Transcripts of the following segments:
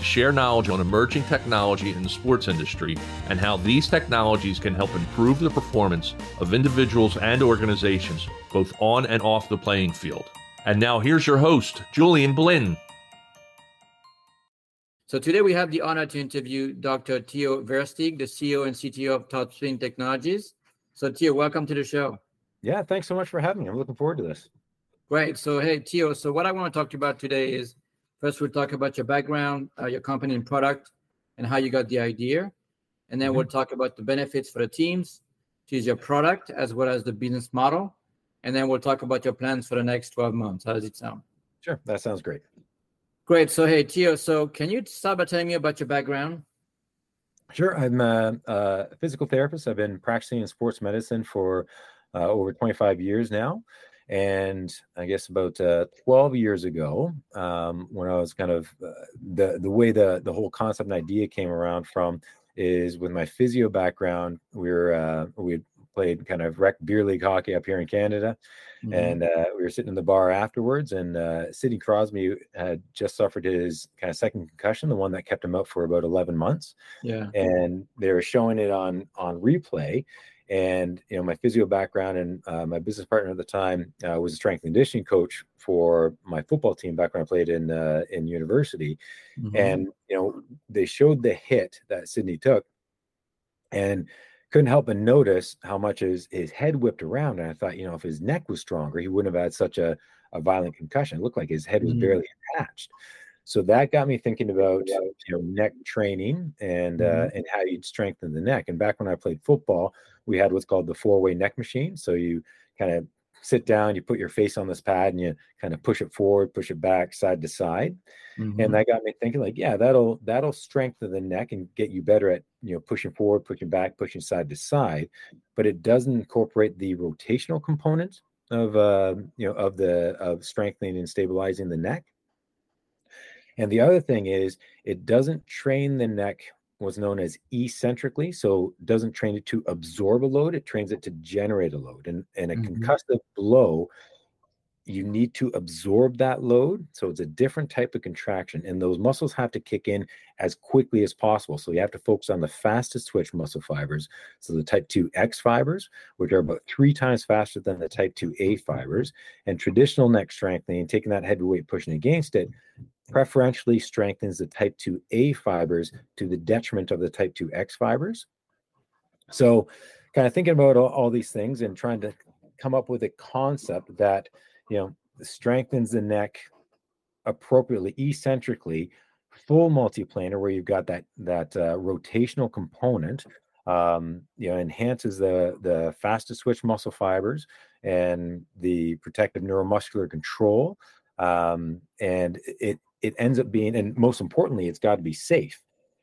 to share knowledge on emerging technology in the sports industry and how these technologies can help improve the performance of individuals and organizations, both on and off the playing field. And now here's your host, Julian Blinn. So today we have the honor to interview Dr. Theo Versteegh, the CEO and CTO of Topspin Technologies. So Theo, welcome to the show. Yeah, thanks so much for having me. I'm looking forward to this. Great. So hey, Theo. So what I want to talk to you about today is First, we'll talk about your background, uh, your company and product, and how you got the idea. And then mm-hmm. we'll talk about the benefits for the teams to use your product as well as the business model. And then we'll talk about your plans for the next 12 months. How does it sound? Sure. That sounds great. Great. So, hey, Theo, so can you start by telling me about your background? Sure. I'm a, a physical therapist. I've been practicing in sports medicine for uh, over 25 years now. And I guess about uh, 12 years ago, um, when I was kind of uh, the the way the the whole concept and idea came around from is with my physio background, we were uh, we played kind of rec beer league hockey up here in Canada, mm-hmm. and uh, we were sitting in the bar afterwards, and uh, Sidney Crosby had just suffered his kind of second concussion, the one that kept him out for about 11 months. Yeah, and they were showing it on on replay, and you know, my physio background and uh, my business partner at the time uh, was a strength and conditioning coach for my football team back when I played in uh, in university. Mm-hmm. And you know, they showed the hit that Sidney took, and couldn't help but notice how much his his head whipped around. And I thought, you know, if his neck was stronger, he wouldn't have had such a a violent concussion. It looked like his head was mm-hmm. barely attached. So that got me thinking about you know neck training and uh, mm-hmm. uh, and how you'd strengthen the neck. And back when I played football, we had what's called the four way neck machine. So you kind of sit down, you put your face on this pad, and you kind of push it forward, push it back, side to side. Mm-hmm. And that got me thinking, like, yeah, that'll that'll strengthen the neck and get you better at you know pushing forward, pushing back, pushing side to side. But it doesn't incorporate the rotational component of uh, you know of the of strengthening and stabilizing the neck. And the other thing is, it doesn't train the neck what's known as eccentrically. So doesn't train it to absorb a load, it trains it to generate a load. And, and a mm-hmm. concussive blow, you need to absorb that load. So it's a different type of contraction. And those muscles have to kick in as quickly as possible. So you have to focus on the fastest twitch muscle fibers. So the type 2X fibers, which are about three times faster than the type 2A fibers. And traditional neck strengthening, taking that heavyweight pushing against it, preferentially strengthens the type 2A fibers to the detriment of the type 2X fibers. So, kind of thinking about all, all, these things and trying to come up with a concept that, you know, strengthens the neck appropriately, eccentrically, full multiplanar, where you've got that that uh, rotational component, um, you know, enhances the the fastest twitch muscle fibers and the protective neuromuscular control um, and it it ends up being, and most importantly, it's got to be safe.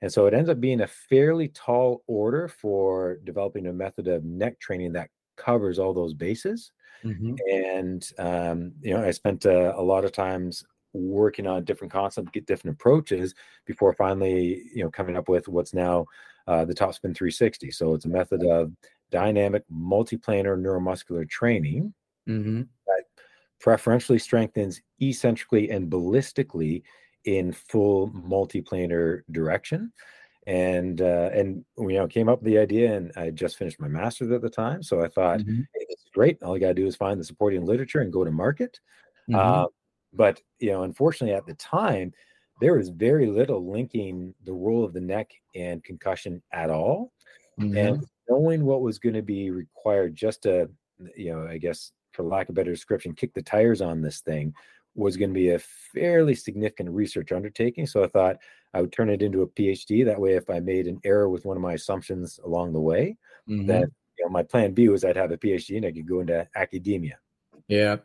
And so it ends up being a fairly tall order for developing a method of neck training that covers all those bases. Mm-hmm. And um, you know, I spent uh, a lot of times working on different concepts, get different approaches before finally, you know, coming up with what's now uh, the Topspin 360. So it's a method of dynamic multiplanar neuromuscular training mm-hmm. that preferentially strengthens eccentrically and ballistically in full multiplanar direction and uh, and you know came up with the idea and i just finished my master's at the time so i thought mm-hmm. hey, it's great all you got to do is find the supporting literature and go to market mm-hmm. uh, but you know unfortunately at the time there was very little linking the role of the neck and concussion at all mm-hmm. and knowing what was going to be required just to you know i guess for lack of better description, kick the tires on this thing was going to be a fairly significant research undertaking. So I thought I would turn it into a PhD. That way, if I made an error with one of my assumptions along the way, mm-hmm. that you know, my plan B was I'd have a PhD and I could go into academia. Yeah.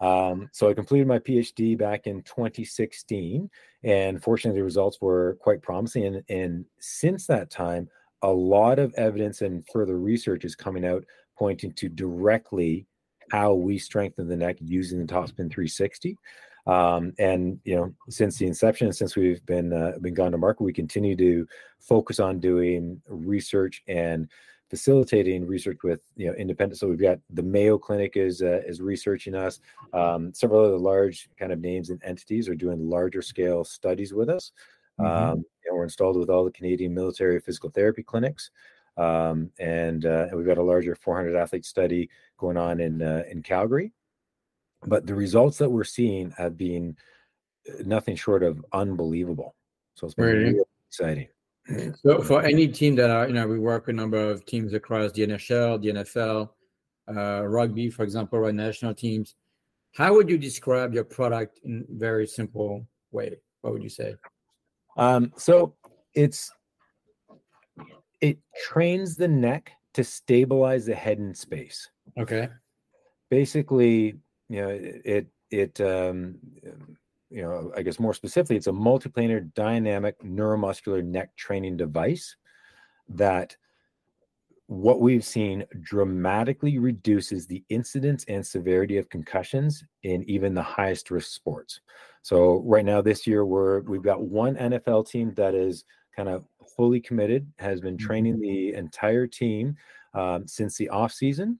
Um, so I completed my PhD back in 2016, and fortunately, the results were quite promising. And, and since that time, a lot of evidence and further research is coming out pointing to directly how we strengthen the neck using the Topspin 360. Um, and you know, since the inception, since we've been uh, been gone to market, we continue to focus on doing research and facilitating research with you know independent. So we've got the Mayo Clinic is uh, is researching us. Um, several other large kind of names and entities are doing larger scale studies with us. Mm-hmm. Um, and we're installed with all the Canadian military physical therapy clinics. Um, and, uh, and we've got a larger 400 athlete study going on in uh, in Calgary. But the results that we're seeing have been uh, nothing short of unbelievable. So it's been really, really exciting. So for any team that are, you know, we work with a number of teams across the NHL, the NFL, uh, rugby, for example, right, national teams. How would you describe your product in very simple way? What would you say? Um, so it's it trains the neck to stabilize the head in space. Okay. Basically, you know, it it um, you know, I guess more specifically, it's a multiplanar dynamic neuromuscular neck training device that what we've seen dramatically reduces the incidence and severity of concussions in even the highest risk sports. So right now this year we're we've got one NFL team that is kind of fully committed, has been mm-hmm. training the entire team um, since the off season.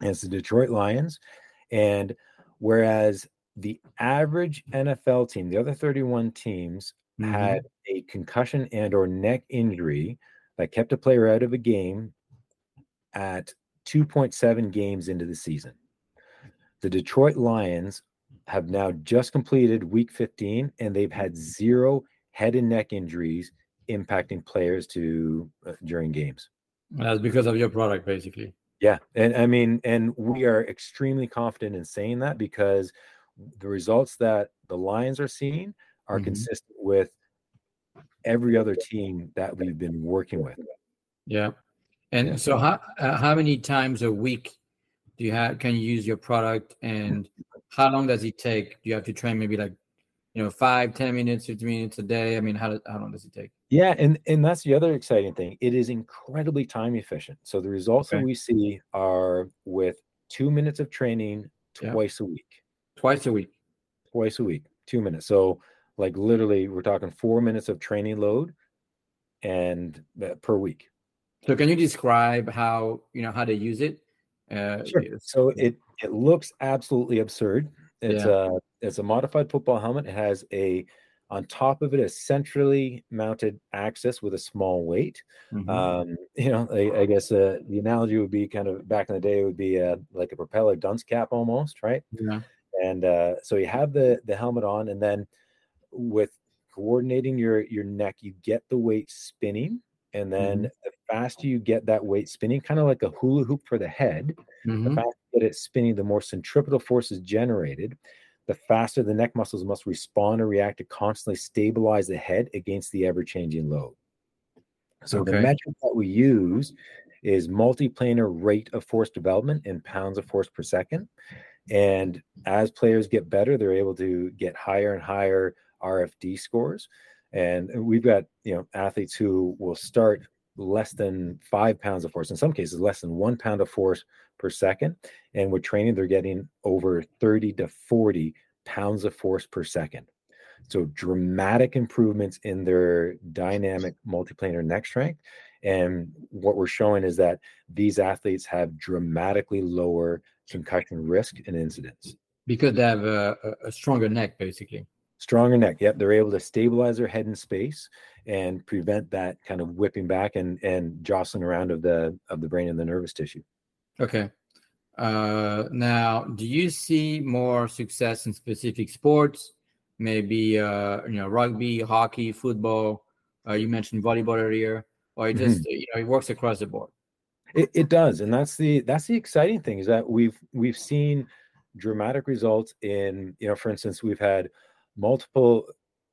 And it's the Detroit Lions. And whereas the average NFL team, the other 31 teams, mm-hmm. had a concussion and or neck injury that kept a player out of a game at 2.7 games into the season. The Detroit Lions have now just completed week 15 and they've had zero head and neck injuries impacting players to uh, during games. That's because of your product, basically. Yeah, and I mean, and we are extremely confident in saying that because the results that the Lions are seeing are mm-hmm. consistent with every other team that we've been working with. Yeah, and so how uh, how many times a week do you have? Can you use your product, and how long does it take? Do you have to train maybe like you know five, ten minutes, fifteen minutes a day? I mean, how how long does it take? Yeah, and and that's the other exciting thing. It is incredibly time efficient. So the results okay. that we see are with two minutes of training twice a week. Twice a week. Twice a week, two minutes. So like literally, we're talking four minutes of training load, and uh, per week. So can you describe how you know how to use it? Uh, sure. So it it looks absolutely absurd. It's yeah. a it's a modified football helmet. It has a on top of it, a centrally mounted axis with a small weight. Mm-hmm. Um, you know, I, I guess uh, the analogy would be kind of back in the day it would be uh, like a propeller dunce cap almost, right? Yeah. And uh, so you have the the helmet on, and then with coordinating your your neck, you get the weight spinning, and then mm-hmm. the faster you get that weight spinning, kind of like a hula hoop for the head, mm-hmm. the faster you get it spinning, the more centripetal force is generated the faster the neck muscles must respond or react to constantly stabilize the head against the ever changing load. So okay. the metric that we use is multiplanar rate of force development in pounds of force per second. And as players get better, they're able to get higher and higher RFD scores. And we've got you know athletes who will start less than five pounds of force, in some cases less than one pound of force per second. And with training, they're getting over 30 to 40 pounds of force per second. So dramatic improvements in their dynamic multiplanar neck strength. And what we're showing is that these athletes have dramatically lower concussion risk and incidence. Because they have a, a stronger neck, basically. Stronger neck. Yep. They're able to stabilize their head in space and prevent that kind of whipping back and, and jostling around of the of the brain and the nervous tissue. Okay. Uh, now, do you see more success in specific sports? Maybe uh, you know rugby, hockey, football. Uh, you mentioned volleyball earlier, or it just mm-hmm. you know it works across the board. It, it does, and that's the that's the exciting thing is that we've we've seen dramatic results in you know for instance we've had multiple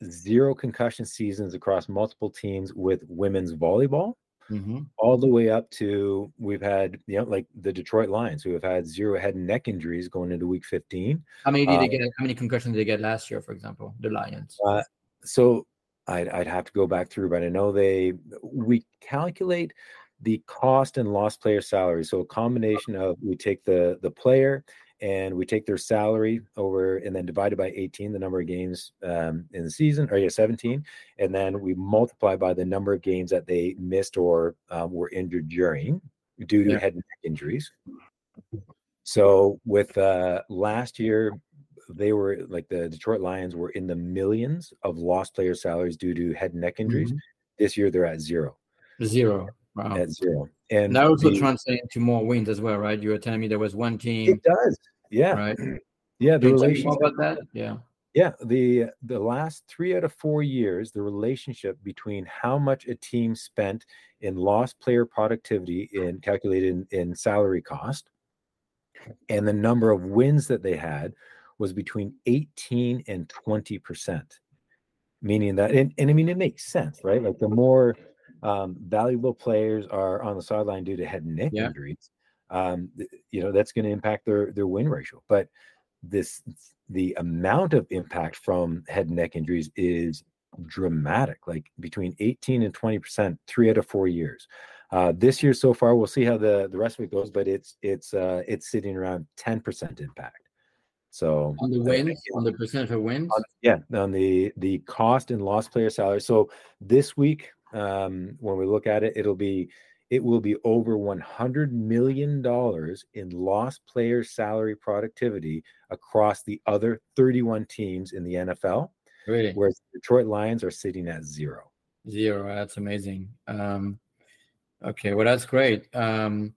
zero concussion seasons across multiple teams with women's volleyball Mm-hmm. all the way up to we've had you know like the Detroit Lions who have had zero head and neck injuries going into week 15. How many did Uh, they get? How many concussions did they get last year, for example, the Lions? Uh, so I'd, I'd have to go back through, but I know they we calculate the cost and lost player salary. So a combination of we take the the player and we take their salary over and then divided by 18 the number of games um, in the season or yeah 17 and then we multiply by the number of games that they missed or um, were injured during due to Yeah. head and neck injuries so with uh last year they were like the Detroit Lions were in the millions of lost player salaries due to head and neck injuries. Mhm. This year they're at zero, Zero. Wow. at zero. And that also the- translates into more wins as well, right? You were telling me there was one team, it does. Yeah. right? Yeah. The Can you tell me more relationship. about that? Yeah. Yeah. The the last three out of four years, the relationship between how much a team spent in lost player productivity in calculated in, in salary cost and the number of wins that they had was between 18 and 20 percent meaning that and, and i mean it makes sense right like the more um, valuable players are on the sideline due to head and neck Yeah. injuries. Um, you know that's going to impact their their win ratio. But this the amount of impact from head and neck injuries is dramatic like between 18 and 20 percent three out of four years. Uh, this year so far we'll see how the the rest of it goes but it's it's uh it's sitting around 10 percent impact. So On the uh, on the percentage of wins. on- yeah on the the cost and lost player salary. So this week um when we look at it it'll be it will be over 100 million dollars in lost player salary productivity across the other 31 teams in the NFL Really? whereas the Detroit Lions are sitting at zero Zero. That's amazing. Um, okay, well, that's great. Um,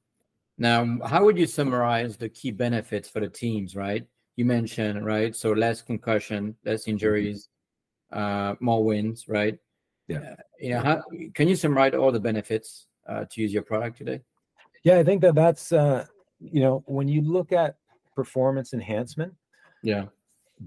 now, how would you summarize the key benefits for the teams? Right, you mentioned right, so less concussion, less injuries, uh, more wins. Right. Yeah. Uh, you know, how can you summarize all the benefits uh, to use your product today? yeah I think that that's uh you know when you look at performance enhancement Yeah.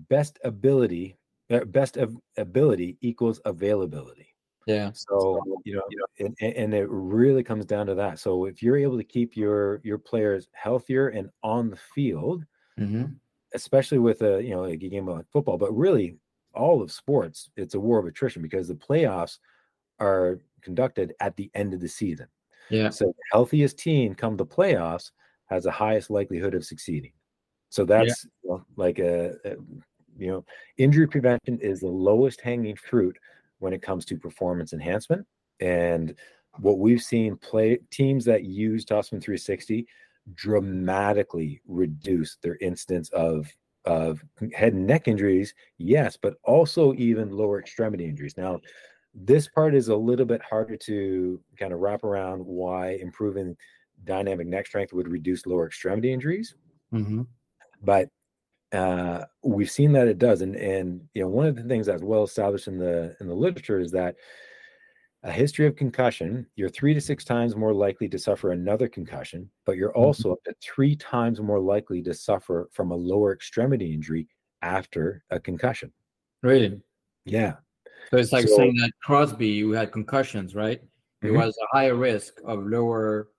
best ability uh, best of ability equals availability Yeah. So you know, and, and and it really comes down to that. So if you're able to keep your your players healthier and on the field, hmm especially with a you know like a game like football, but really all of sports, it's a war of attrition because the playoffs are conducted at the end of the season. Yeah. So the healthiest team come the playoffs has the highest likelihood of succeeding. So that's you know, like a, a you know injury prevention is the lowest hanging fruit when it comes to performance enhancement. And what we've seen play teams that use Topspin 360 dramatically reduce their instance of of head and neck injuries, yes, but also even lower extremity injuries. Now, this part is a little bit harder to kind of wrap around why improving dynamic neck strength would reduce lower extremity injuries hmm but uh, we've seen that it does and and you know one of the things that's well established in the in the literature is that a history of concussion you're three to six times more likely to suffer another concussion but you're also up to three times more likely to suffer from a lower extremity injury after a concussion Really. yeah So it's like So- saying that Crosby, who had concussions, right? He Mhm. was a higher risk of lower,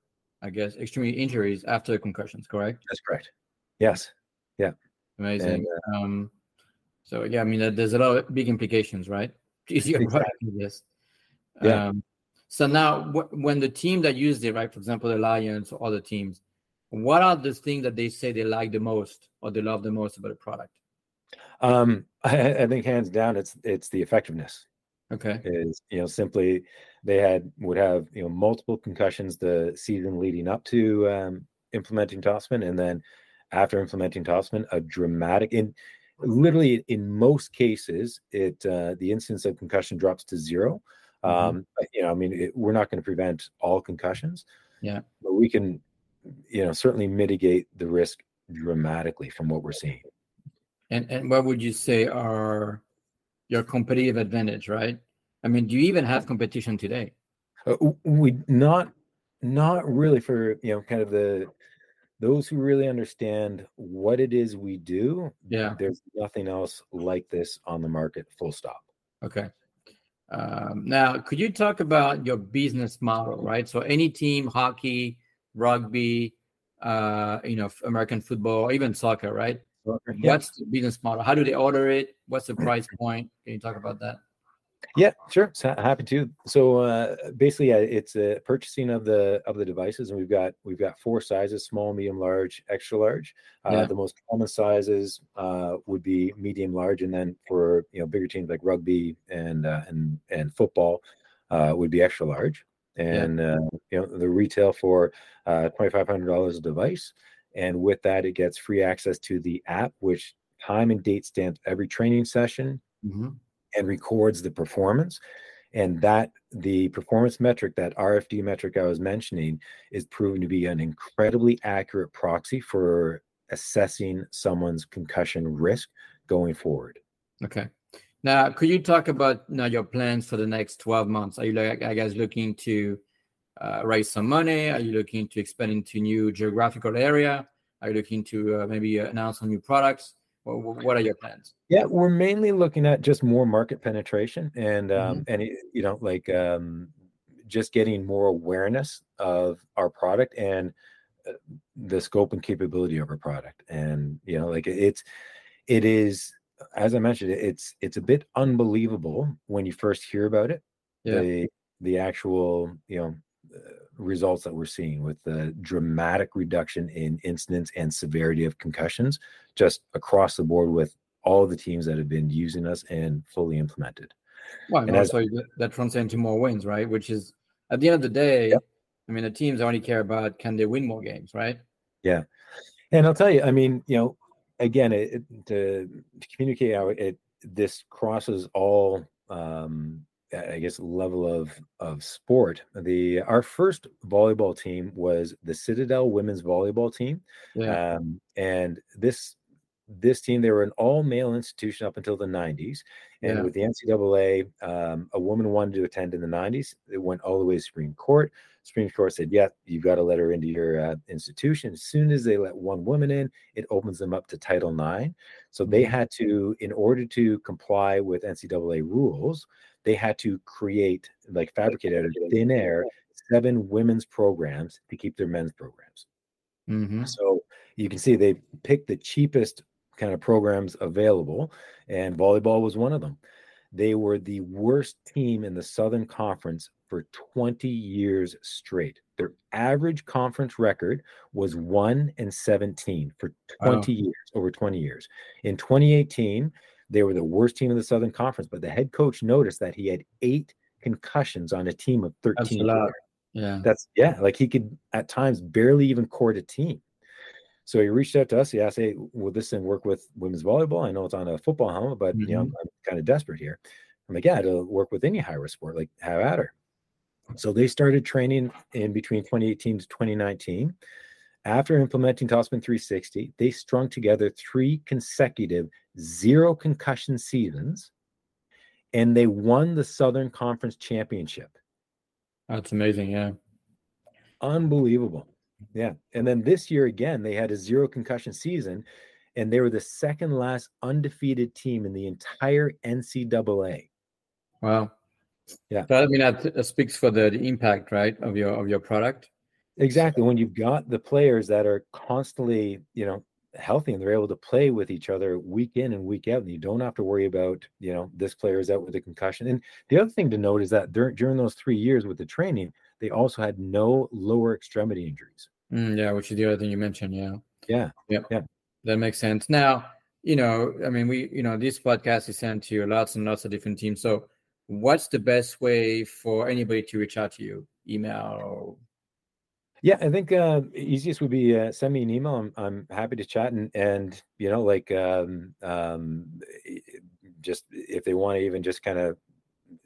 I guess, extremity injuries after concussions. Correct. that's correct yes Yeah. Amazing. And, um, so yeah, I mean, there's a lot of big implications, right? Exactly. this? Yeah. Um, so now, wh- when the team that use it, right, for example, the Lions or other teams, what are the things that they say they like the most or they love the most about the product? um I, I think hands down it's it's the effectiveness Okay. is you know simply they had would have you know multiple concussions the season leading up to um, implementing Topspin and then after implementing Topspin a dramatic in literally in most cases it uh, the incidence of concussion drops to 0 Mhm. Um but, you know I mean it, we're not going to prevent all concussions Yeah. but we can you know certainly mitigate the risk dramatically from what we're seeing And and what would you say are your competitive advantage, right? I mean, do you even have competition today? Uh, we not not really for you know kind of the those who really understand what it is we do Yeah. there's nothing else like this on the market full stop Okay. Um, now, could you talk about your business model, right? So, any team, hockey, rugby, uh, you know, American football, even soccer, right? What's the business model? How do they order it? What's the price point? Can you talk about that? Yeah, sure. So happy to. So uh, basically, yeah, it's a purchasing of the of the devices, and we've got we've got four sizes: small, medium, large, extra large. Uh, yeah. The most common sizes uh, would be medium, large, and then for you know bigger teams like rugby and uh, and and football uh, would be extra large. And yeah. Uh, you know the retail for twenty five hundred dollars a device, and with that, it gets free access to the app, which time and date stamps every training session. Mm-hmm and records the performance. And that the performance metric that rfd metric i was mentioning is proven to be an incredibly accurate proxy for assessing someone's concussion risk going forward. Okay. Now could you talk about now your plans for the next 12 months? Are you like i guess looking to uh, raise some money? Are you looking to expand into new geographical area? Are you looking to uh, maybe announce some new products what are your plans? Yeah, we're mainly looking at just more market penetration and um, mm-hmm. and you know like um, just getting more awareness of our product and uh, the scope and capability of our product. And you know, like it's it is as I mentioned, it's it's a bit unbelievable when you first hear about it. Yeah. The the actual you know results that we're seeing with the dramatic reduction in incidence and severity of concussions just across the board with all the teams that have been using us and fully implemented. Well, and, also as, that translates into more wins, right? Which is at the end of the day, yep. I mean, the teams only care about can they win more games, right? Yeah, and I'll tell you, I mean, you know, again, it, it, to, to communicate how it this crosses all um, I guess level of of sport. The our first volleyball team was the Citadel women's volleyball team, yeah. um, and this this team they were an all male institution up until the 90s, and yeah. with the NCAA, um, a woman wanted to attend in the 90s. It went all the way to Supreme Court. Supreme Court said, "Yeah, you've got to let her into your uh, institution." As soon as they let one woman in, it opens them up to Title IX. So they mm-hmm. had to, in order to comply with NCAA rules, they had to create, like fabricate out of thin air, seven women's programs to keep their men's programs. Mm-hmm. So you can see they picked the cheapest kind of programs available, and volleyball was one of them. They were the worst team in the Southern Conference for 20 years straight. Their average conference record was 1 and 17 for 20 wow. years, over 20 years. In 2018, they were the worst team in the Southern Conference, but the head coach noticed that he had eight concussions on a team of 13. That's yeah. That's yeah, like he could at times barely even court a team. So he reached out to us. He asked, Hey, will this thing work with women's volleyball? I know it's on a football helmet, but mm-hmm. you know, I'm, I'm kind of desperate here. I'm like, yeah, it'll work with any high risk sport, like have at her. So they started training in between 2018 to 2019. After implementing Topspin 360, they strung together three consecutive zero concussion seasons and they won the Southern Conference Championship. That's amazing. Yeah. Unbelievable. Yeah. And then this year again, they had a zero concussion season and they were the second last undefeated team in the entire NCAA. Wow. Yeah. So, I mean, that speaks for the, the impact, right, of your of your product. Exactly. When you've got the players that are constantly, you know, healthy and they're able to play with each other week in and week out, and you don't have to worry about, you know, this player is out with a concussion. And the other thing to note is that during, during those three years with the training, they also had no lower extremity injuries. Mm, yeah, which is the other thing you mentioned. Yeah. Yeah. Yeah. Yeah. That makes sense. Now, you know, I mean, we, you know, this podcast is sent to lots and lots of different teams. So, what's the best way for anybody to reach out to you? Email or yeah, I think uh, easiest would be uh, send me an email. I'm I'm happy to chat and and you know like um, um, just if they want to even just kind of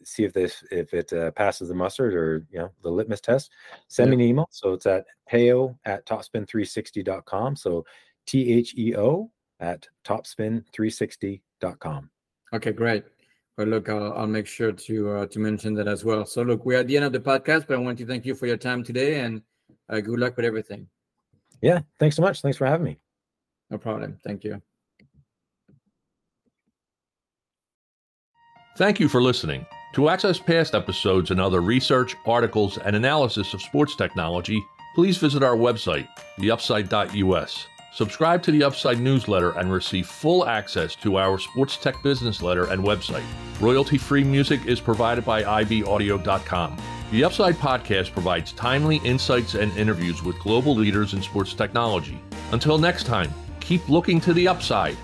see if this if it uh, passes the mustard or you know the litmus test, send yeah. me an email. So it's at Theo at topspin360.com. So T H E O at topspin360.com. Okay, great. Well, look, I'll, I'll make sure to uh, to mention that as well. So, look, we're at the end of the podcast, but I want to thank you for your time today and uh, good luck with everything. Yeah. Thanks so much. Thanks for having me. No problem. Thank you. Thank you for listening. To access past episodes and other research, articles, and analysis of sports technology, please visit our website, theupside.us. Subscribe to the Upside newsletter and receive full access to our sports tech business letter and website. Royalty free music is provided by ibaudio.com. The Upside podcast provides timely insights and interviews with global leaders in sports technology. Until next time, keep looking to the upside